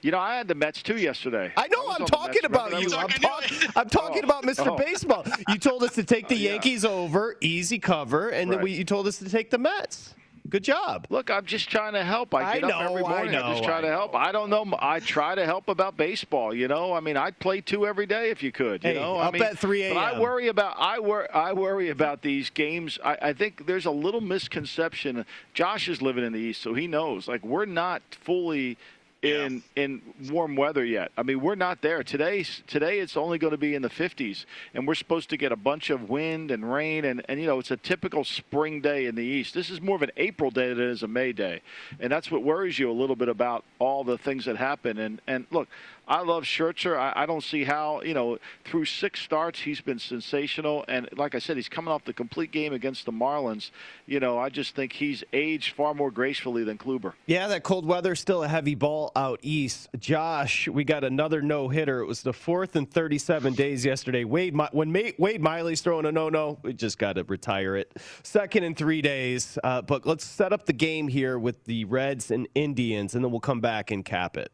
B: You know, I had the Mets too yesterday.
A: I know. I am talking about you. I'm, talk, I'm, talking oh. about Mr. Oh. Baseball. You told us to take the oh, Yankees yeah. over, easy cover, and right. then we, you told us to take the Mets. Good job.
B: Look, I'm just trying to help. I get I know, up every morning. I, know, I just try I to help. I don't know. I try to help about baseball. You know, I mean, I'd play two every day if you could. You
A: hey,
B: know,
A: I
B: mean,
A: at 3 a.m.
B: I worry about I worry I worry about these games. I, I think there's a little misconception. Josh is living in the East, so he knows. Like we're not fully in yeah. in warm weather yet. I mean, we're not there today. Today it's only going to be in the 50s, and we're supposed to get a bunch of wind and rain, and and you know it's a typical spring day in the east. This is more of an April day than it is a May day, and that's what worries you a little bit about all the things that happen. And and look, I love Scherzer. I, I, don't see how, you know, through six starts, he's been sensational. And like I said, he's coming off the complete game against the Marlins. You know, I just think he's aged far more gracefully than Kluber.
A: Yeah, that cold weather, still a heavy ball out east. Josh, we got another no hitter. It was the fourth in 37 days yesterday. Wade, when Wade Miley's throwing a no no, we just got to retire it. Second in three days. Uh, but let's set up the game here with the Reds and Indians, and then we'll come back and cap it.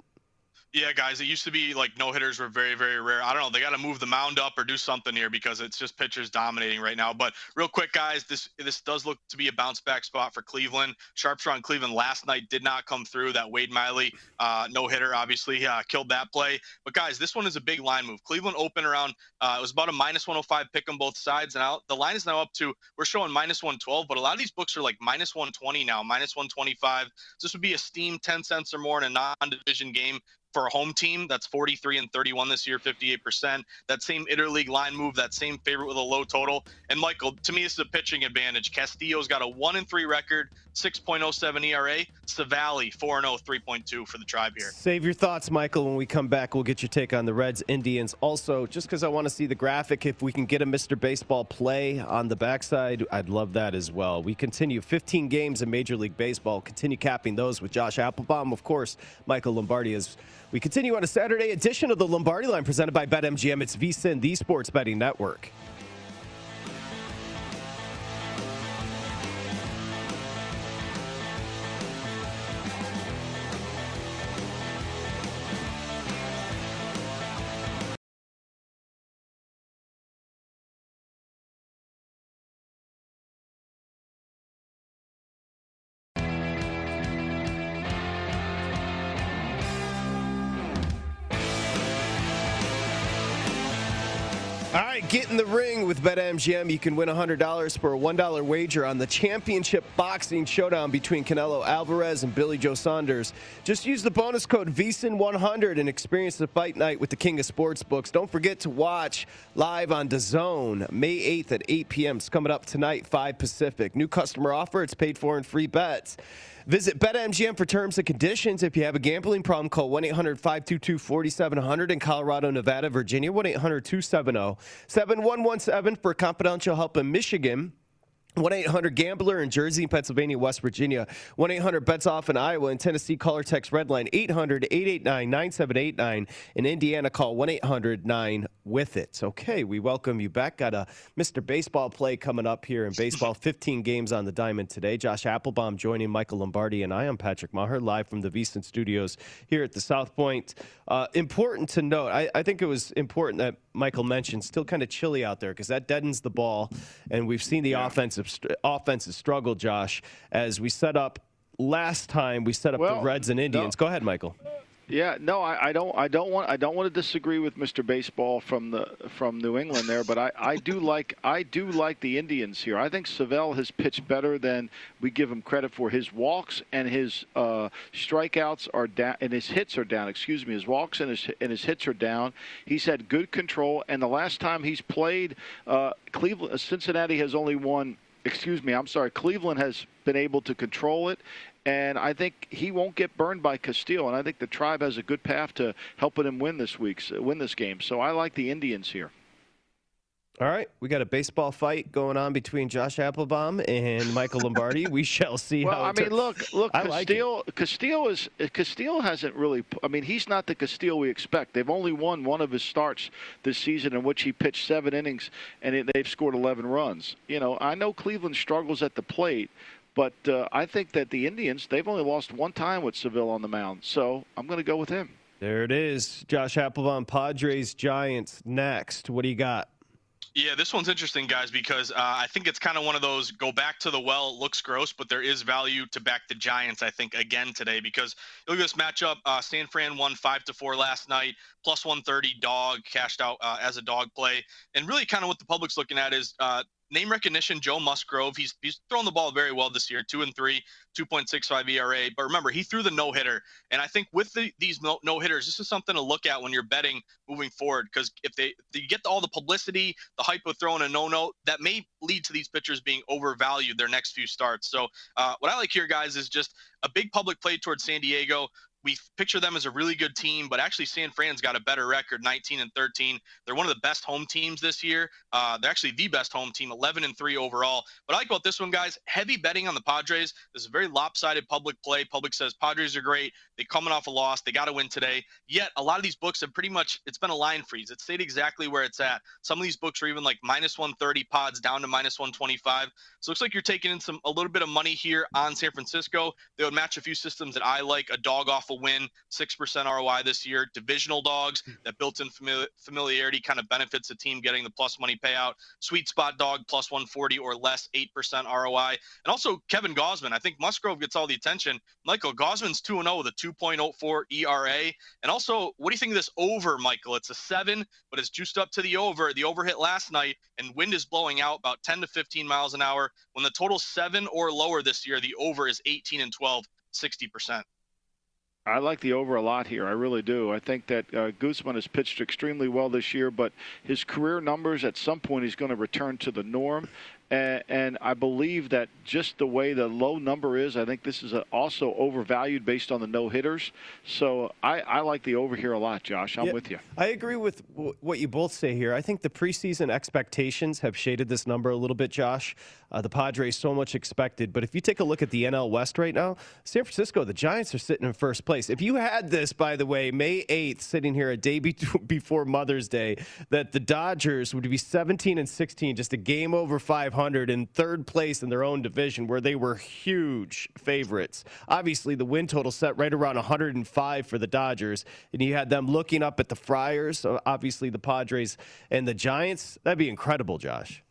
E: Yeah, guys, it used to be like no hitters were very, very rare. I don't know. They got to move the mound up or do something here because it's just pitchers dominating right now. But real quick, guys, this this does look to be a bounce back spot for Cleveland. Sharps on Cleveland last night did not come through. That Wade Miley uh, no hitter obviously uh, killed that play. But guys, this one is a big line move. Cleveland open around. Uh, it was about a minus 105 pick on both sides, and now the line is now up to we're showing minus 112. But a lot of these books are like minus 120 now, minus 125. So this would be a steam 10 cents or more in a non-division game for a home team that's 43 and 31 this year, 58%. That same interleague line move, that same favorite with a low total. And Michael, to me, this is a pitching advantage. Castillo's got a one and three record, 6.07 ERA. Civale, 4 and 0, 3.2 for the tribe here.
A: Save your thoughts, Michael. When we come back, we'll get your take on the Reds, Indians. Also, just because I want to see the graphic, if we can get a Mr. Baseball play on the backside, I'd love that as well. We continue 15 games in Major League Baseball, continue capping those with Josh Applebaum. Of course, Michael Lombardi is. We continue on a Saturday edition of the Lombardi Line presented by BetMGM. It's VSIN, the Sports Betting Network. With BetMGM. You can win $100 for a $1 wager on the championship boxing showdown between Canelo Alvarez and Billy Joe Saunders. Just use the bonus code VSIN100 and experience the fight night with the king of sports books. Don't forget to watch live on DAZN May 8th at 8 p.m. It's coming up tonight, 5 Pacific. New customer offer. It's paid for in free bets. Visit BetMGM for terms and conditions. If you have a gambling problem, call 1 800 522 4700 in Colorado, Nevada, Virginia, 1 800 270 7117 for confidential help in Michigan. 1 800 Gambler in Jersey, Pennsylvania, West Virginia. 1 800 Bets Off in Iowa and Tennessee. Caller text Redline 800 889 9789. In Indiana, call 1 800 9 with it. Okay, we welcome you back. Got a Mr. Baseball play coming up here in baseball. 15 games on the diamond today. Josh Applebaum joining Michael Lombardi, and I am Patrick Maher, live from the VSIN studios here at the South Point. Uh, important to note, I, I think it was important that Michael mentioned, still kind of chilly out there because that deadens the ball, and we've seen the yeah. offensive offensive struggle, Josh, as we set up last time. We set up well, the Reds and Indians. No. Go ahead, Michael.
B: Yeah, no, I, I, don't. I don't want. I don't want to disagree with Mr. Baseball from the from New England there, but I, I do like. I do like the Indians here. I think Civale has pitched better than we give him credit for. His walks and his uh, strikeouts are down, and his hits are down. Excuse me. His walks and his and his hits are down. He's had good control, and the last time he's played, uh, Cleveland, Cincinnati has only won excuse me, I'm sorry, Cleveland has been able to control it, and I think he won't get burned by Castillo. And I think the tribe has a good path to helping him win this week's win this game. So I like the Indians here.
A: All right, we got a baseball fight going on between Josh Applebaum and Michael Lombardi. we shall see
B: well,
A: how.
B: I mean, look, look, Castillo, like Castillo is Castillo hasn't really. I mean, he's not the Castillo we expect. They've only won one of his starts this season in which he pitched seven innings and it, they've scored 11 runs. You know, I know Cleveland struggles at the plate, but uh, I think that the Indians, they've only lost one time with Civale on the mound. So I'm going to go with him.
A: There it is. Josh Applebaum, Padres, Giants next. What do you got?
E: Yeah, this one's interesting, guys, because uh, I think it's kind of one of those go back to the well. It looks gross, but there is value to back the Giants. I think again today because look at this matchup. Uh, San Fran won five to four last night, plus 130 dog cashed out uh, as a dog play, and really kind of what the public's looking at is uh, name recognition, Joe Musgrove. He's he's thrown the ball very well this year, two and three, 2.65 ERA. But remember, he threw the no hitter, and I think with the, these no hitters, this is something to look at when you're betting moving forward. Because if they if you get all the publicity, the hype of throwing a no no, that may lead to these pitchers being overvalued their next few starts. So uh, what I like here, guys, is just a big public play towards San Diego we picture them as a really good team, but actually San Fran's got a better record, 19 and 13. They're one of the best home teams this year. Uh, they're actually the best home team, 11 and 3 overall. But I like about this one, guys. Heavy betting on the Padres. This is a very lopsided public play. Public says Padres are great. They're coming off a loss. They got to win today. Yet a lot of these books have pretty much it's been a line freeze. It stayed exactly where it's at. Some of these books are even like minus 130 pods down to minus 125. So it looks like you're taking in some a little bit of money here on San Francisco. They would match a few systems that I like. A dog off a win, 6% ROI this year. Divisional dogs, that built in familiarity kind of benefits the team getting the plus money payout. Sweet spot dog, plus 140 or less, 8% ROI. And also Kevin Gausman. I think Musgrove gets all the attention. Michael, Gausman's 2 0 with a 2.04 ERA. And also, what do you think of this over, Michael? It's a seven, but it's juiced up to the over. The over hit last night, and wind is blowing out about 10 to 15 miles an hour. When the total seven or lower this year, the over is 18 and 12, 60%.
B: I like the over a lot here. I really do. I think that uh, Gausman has pitched extremely well this year, but his career numbers at some point he's going to return to the norm. And, and, I believe that just the way the low number is, I think this is also overvalued based on the no hitters. So I, I, like the over here a lot, Josh. I'm
A: yeah,
B: with you.
A: I agree with what you both say here. I think the preseason expectations have shaded this number a little bit, Josh. Uh, the Padres so much expected, but if you take a look at the NL West right now, San Francisco, the Giants are sitting in first place. If you had this, by the way, May 8th, sitting here a day be- before Mother's Day, that the Dodgers would be 17 and 16, just a game over 500 in third place in their own division, where they were huge favorites. Obviously, the win total set right around 105 for the Dodgers, and you had them looking up at the Friars, obviously the Padres and the Giants. That'd be incredible, Josh.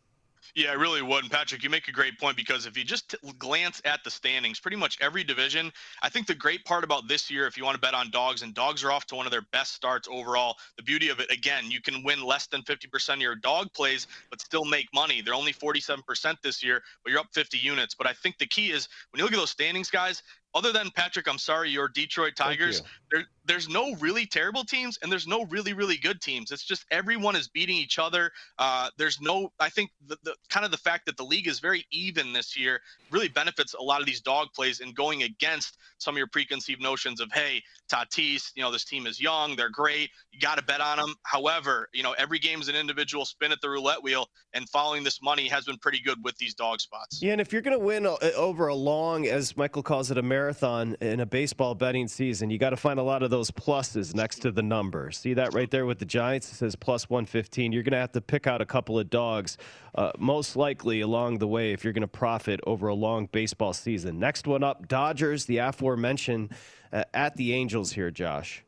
E: Yeah, it really would. And Patrick, you make a great point because if you just glance at the standings, pretty much every division, I think the great part about this year, if you want to bet on dogs, and dogs are off to one of their best starts overall. The beauty of it, again, you can win less than 50% of your dog plays, but still make money. They're only 47% this year, but you're up 50 units. But I think the key is when you look at those standings, guys, other than Patrick, I'm sorry, your Detroit Tigers, there, there's no really terrible teams and there's no really, really good teams. It's just everyone is beating each other. Uh, there's no, I think the, the kind of the fact that the league is very even this year really benefits a lot of these dog plays and going against some of your preconceived notions of, hey, Tatis, you know, this team is young, they're great, you got to bet on them. However, you know, every game is an individual spin at the roulette wheel, and following this money has been pretty good with these dog spots.
A: Yeah, and if you're going to win over a long, as Michael calls it, a marathon in a baseball betting season, you got to find a lot of those pluses next to the numbers. See that right there with the Giants? It says plus 115. You're going to have to pick out a couple of dogs, uh, most likely along the way, if you're going to profit over a long baseball season. Next one up Dodgers, the aforementioned uh, at the Angels here, Josh.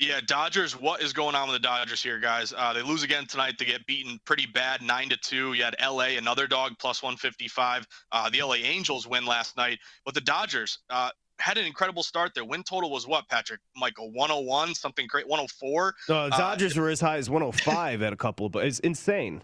E: Yeah, Dodgers. What is going on with the Dodgers here, guys? Uh, they lose again tonight. They get beaten pretty bad, nine to two. You had LA, another dog, plus one fifty five. Uh, the LA Angels win last night, but the Dodgers uh, had an incredible start. Their win total was what, Patrick? Michael, one hundred one, something great, one hundred four.
A: The Dodgers were as high as one hundred five at a couple, but it's insane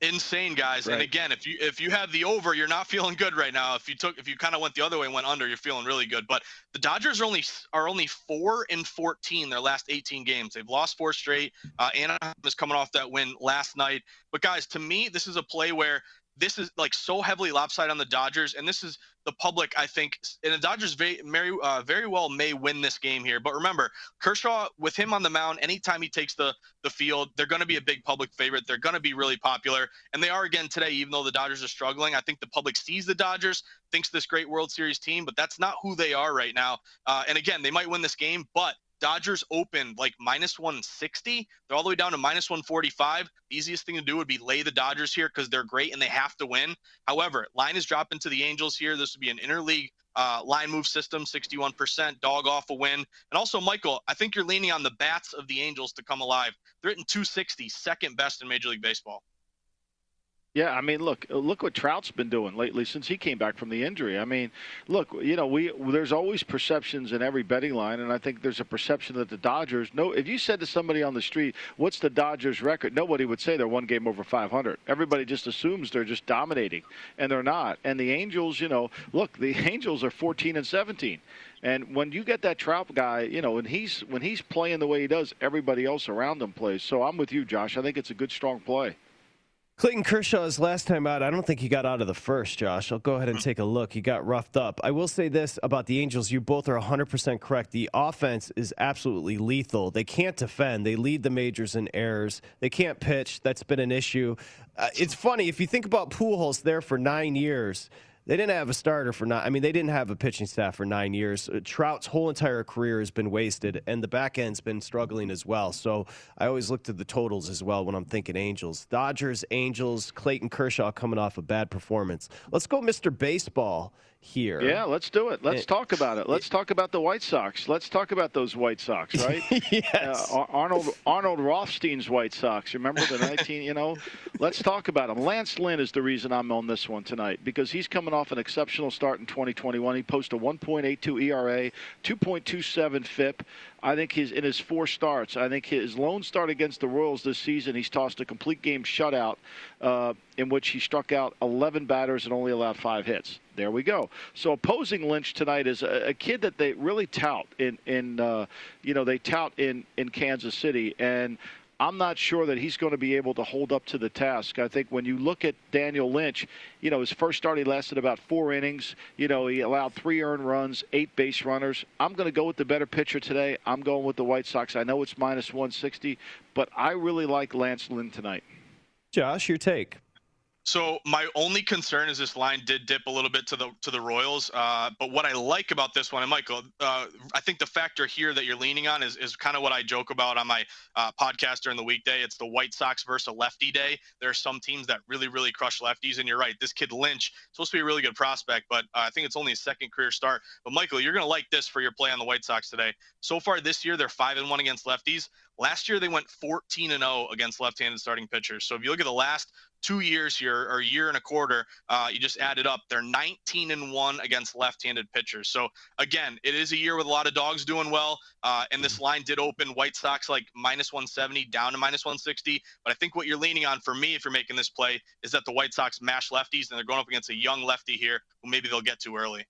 E: insane guys. Right. and again if you if you have the over you're not feeling good right now. If you took if you kind of went the other way and went under you're feeling really good. But the dodgers are only are only 4 and 14 their last 18 games. They've lost four straight. Uh, anaheim is coming off that win last night. But guys to me this is a play where this is like so heavily lopsided on the Dodgers, and this is the public. I think, and the Dodgers very, very, uh, very well may win this game here. But remember, Kershaw with him on the mound, anytime he takes the the field, they're going to be a big public favorite. They're going to be really popular, and they are again today. Even though the Dodgers are struggling, I think the public sees the Dodgers, thinks this great World Series team, but that's not who they are right now. Uh, and again, they might win this game, but Dodgers opened like minus 160. They're all the way down to minus 145. The easiest thing to do would be lay the Dodgers here because they're great and they have to win. However, line is dropping to the Angels here. This would be an interleague uh, line move system, 61%, dog off a win. And also, Michael, I think you're leaning on the bats of the Angels to come alive. They're hitting 260, second best in Major League Baseball.
B: Yeah, I mean, look, uh, look what Trout's been doing lately since he came back from the injury. I mean, look, you know, we there's always perceptions in every betting line, and I think there's a perception that the Dodgers. No, if you said to somebody on the street, "What's the Dodgers' record?" Nobody would say they're one game over 500. Everybody just assumes they're just dominating, and they're not. And the Angels, you know, look, the Angels are 14 and 17. And when you get that Trout guy, you know, when he's when he's playing the way he does, everybody else around him plays. So I'm with you, Josh. I think it's a good, strong play.
A: Clayton Kershaw's last time out, I don't think he got out of the first, Josh. I'll go ahead and take a look. He got roughed up. I will say this about the Angels. You both are 100% correct. The offense is absolutely lethal. They can't defend. They lead the majors in errors. They can't pitch. That's been an issue. Uh, it's funny. If you think about Pujols there for nine years, They didn't have a starter for nine. I mean, they didn't have a pitching staff for nine years. Uh, Trout's whole entire career has been wasted, and the back end's been struggling as well. So I always look to the totals as well when I'm thinking Angels. Dodgers, Angels, Clayton Kershaw coming off a bad performance. Let's go, Mr. Baseball here.
B: Yeah, let's do it. Let's it, talk about it. Let's it, talk about the White Sox. Let's talk about those White Sox, right?
A: yes.
B: Uh, Arnold Arnold Rothstein's White Sox. Remember the 19, you know? Let's talk about them. Lance Lynn is the reason I'm on this one tonight because he's coming off an exceptional start in 2021. He posted a 1.82 ERA, 2.27 FIP. I think his in his four starts, I think his lone start against the Royals this season, he's tossed a complete game shutout uh, in which he struck out 11 batters and only allowed five hits. There we go. So opposing Lynch tonight is a, a kid that they really tout in in uh, you know they tout in in Kansas City and. I'm not sure that he's going to be able to hold up to the task. I think when you look at Daniel Lynch, you know, his first start he lasted about four innings. You know, he allowed three earned runs, eight base runners. I'm going to go with the better pitcher today. I'm going with the White Sox. I know it's minus 160, but I really like Lance Lynn tonight.
A: Josh, your take.
E: So my only concern is this line did dip a little bit to the to the Royals. Uh, but what I like about this one, and Michael, uh, I think the factor here that you're leaning on is is kind of what I joke about on my uh, podcast during the weekday. It's the White Sox versus lefty day. There are some teams that really really crush lefties, and you're right. This kid Lynch supposed to be a really good prospect, but uh, I think it's only his second career start. But Michael, you're gonna like this for your play on the White Sox today. So far this year, they're five and one against lefties. Last year they went 14 and 0 against left-handed starting pitchers. So if you look at the last two years here or a year and a quarter, uh, you just add it up. They're 19 and one against left-handed pitchers. So again, it is a year with a lot of dogs doing well. Uh, and this line did open White Sox like minus 170 down to minus 160. But I think what you're leaning on for me, if you're making this play, is that the White Sox mash lefties and they're going up against a young lefty here who maybe they'll get to early.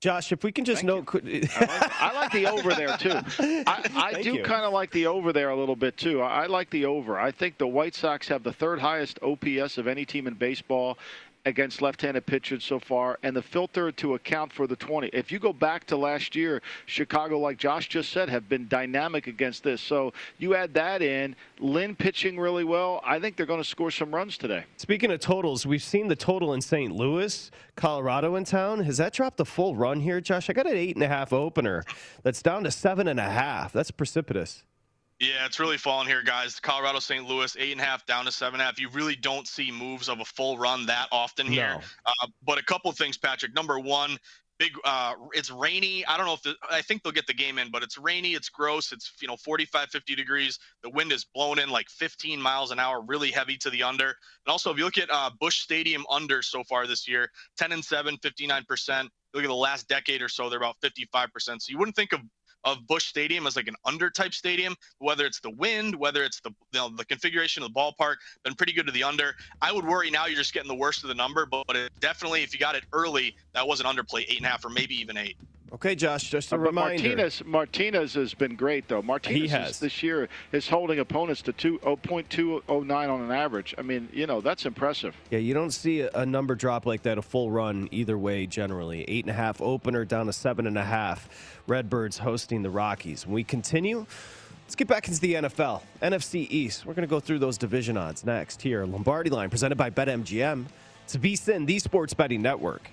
A: Josh, if we can just Thank note,
B: I, like, I, like, the over there too. I, I do kind of like the over there a little bit too. I, I like the over. I think the White Sox have the third highest OPS of any team in baseball, against left-handed pitchers so far, and the filter to account for the 20. If you go back to last year, Chicago, like Josh just said, have been dynamic against this. So you add that in, Lynn pitching really well. I think they're going to score some runs today.
A: Speaking of totals, we've seen the total in St. Louis, Colorado in town. Has that dropped a full run here, Josh? I got an eight and a half opener. That's down to seven and a half. That's precipitous.
E: Yeah, it's really fallen here, guys. Colorado St. Louis, eight and a half down to seven and a half. You really don't see moves of a full run that often here. No. Uh, but a couple of things, Patrick. Number one, big uh it's rainy i don't know if the, i think they'll get the game in but it's rainy it's gross it's you know 45 50 degrees the wind is blowing in like 15 miles an hour really heavy to the under and also if you look at uh busch stadium under so far this year 10 and 7 59% look at the last decade or so they're about 55% so you wouldn't think of of Busch Stadium as like an under type stadium, whether it's the wind, whether it's the you know, the configuration of the ballpark, been pretty good to the under. I would worry now you're just getting the worst of the number, but, but it definitely if you got it early, that was an underplay eight and a half or maybe even eight.
A: Okay, Josh, just a uh, reminder.
B: Martinez, Martinez has been great, though. Martinez this year is holding opponents to two, 0.209 on an average. I mean, you know, that's impressive.
A: Yeah, you don't see a, a number drop like that, a full run either way generally. Eight and a half opener down to seven and a half. Redbirds hosting the Rockies. When we continue, let's get back into the NFL. NFC East. We're going to go through those division odds next here. Lombardi line presented by BetMGM. It's VSIN, the Sports Betting Network.